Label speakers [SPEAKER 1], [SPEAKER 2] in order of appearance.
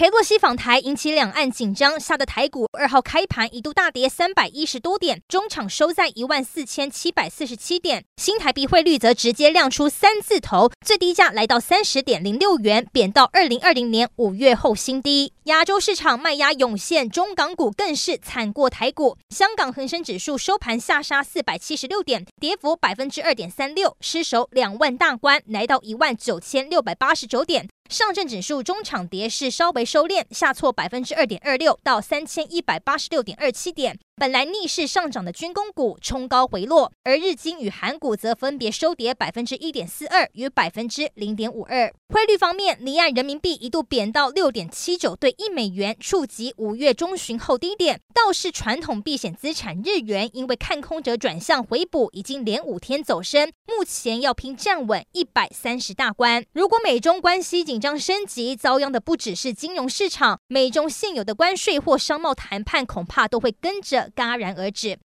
[SPEAKER 1] 裴洛西访台引起两岸紧张，吓得台股二号开盘一度大跌三百一十多点，中场收在一万四千七百四十七点。新台币汇率则直接亮出三字头，最低价来到三十点零六元，贬到二零二零年五月后新低。亚洲市场卖压涌现，中港股更是惨过台股。香港恒生指数收盘下杀四百七十六点，跌幅百分之二点三六，失守两万大关，来到一万九千六百八十九点。上证指数中场跌势稍微收敛，下挫百分之二点二六，到三千一百八十六点二七点。本来逆势上涨的军工股冲高回落，而日经与韩股则分别收跌百分之一点四二与百分之零点五二。汇率方面，离岸人民币一度贬到六点七九兑一美元，触及五月中旬后低点。倒是传统避险资产日元，因为看空者转向回补，已经连五天走升，目前要拼站稳一百三十大关。如果美中关系紧张升级，遭殃的不只是金融市场，美中现有的关税或商贸谈判恐怕都会跟着。戛然而止。